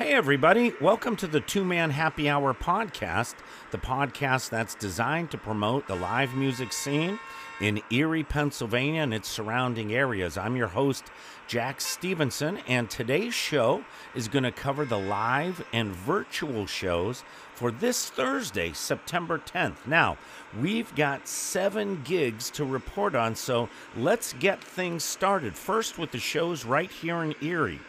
Hey, everybody. Welcome to the Two Man Happy Hour podcast, the podcast that's designed to promote the live music scene in Erie, Pennsylvania, and its surrounding areas. I'm your host, Jack Stevenson, and today's show is going to cover the live and virtual shows for this Thursday, September 10th. Now, we've got seven gigs to report on, so let's get things started. First, with the shows right here in Erie.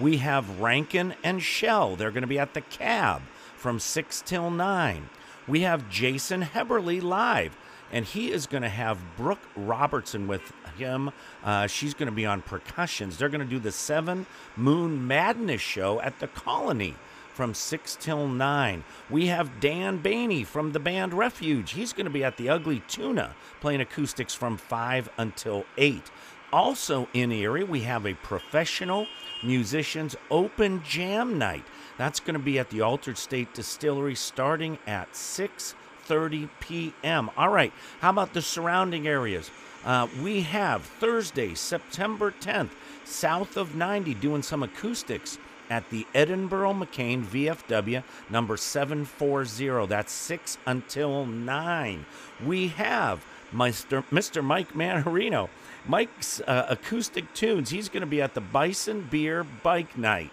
We have Rankin and Shell. They're going to be at the Cab from 6 till 9. We have Jason Heberly live, and he is going to have Brooke Robertson with him. Uh, she's going to be on percussions. They're going to do the Seven Moon Madness show at the Colony from 6 till 9. We have Dan Baney from the band Refuge. He's going to be at the Ugly Tuna playing acoustics from 5 until 8. Also in Erie, we have a professional musicians open jam night. That's going to be at the Altered State Distillery starting at 6:30 p.m. All right, how about the surrounding areas? Uh, we have Thursday, September 10th, south of 90, doing some acoustics at the Edinboro McCain VFW number 740. That's 6 until 9. We have Mr. Mr. Mike Manarino Mike's uh, acoustic tunes. He's going to be at the Bison Beer Bike Night.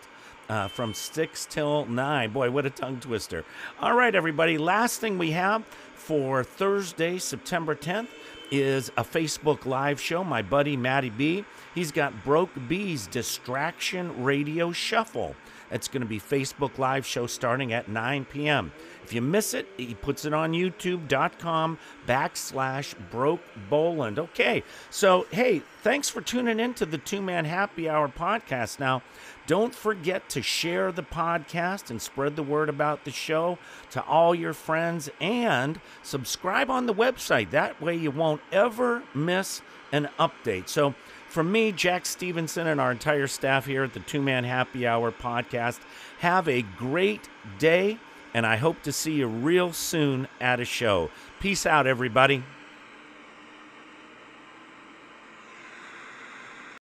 Uh, from 6 till 9. Boy, what a tongue twister. All right, everybody. Last thing we have for Thursday, September 10th, is a Facebook Live show. My buddy Matty B, he's got Broke B's Distraction Radio Shuffle. It's going to be Facebook Live show starting at 9 p.m. If you miss it, he puts it on youtube.com backslash broke Boland. Okay, so hey, thanks for tuning in to the Two Man Happy Hour podcast. Now, don't forget to share the podcast and spread the word about the show to all your friends and subscribe on the website. That way you won't ever miss an update. So, from me, Jack Stevenson, and our entire staff here at the Two Man Happy Hour podcast, have a great day, and I hope to see you real soon at a show. Peace out, everybody.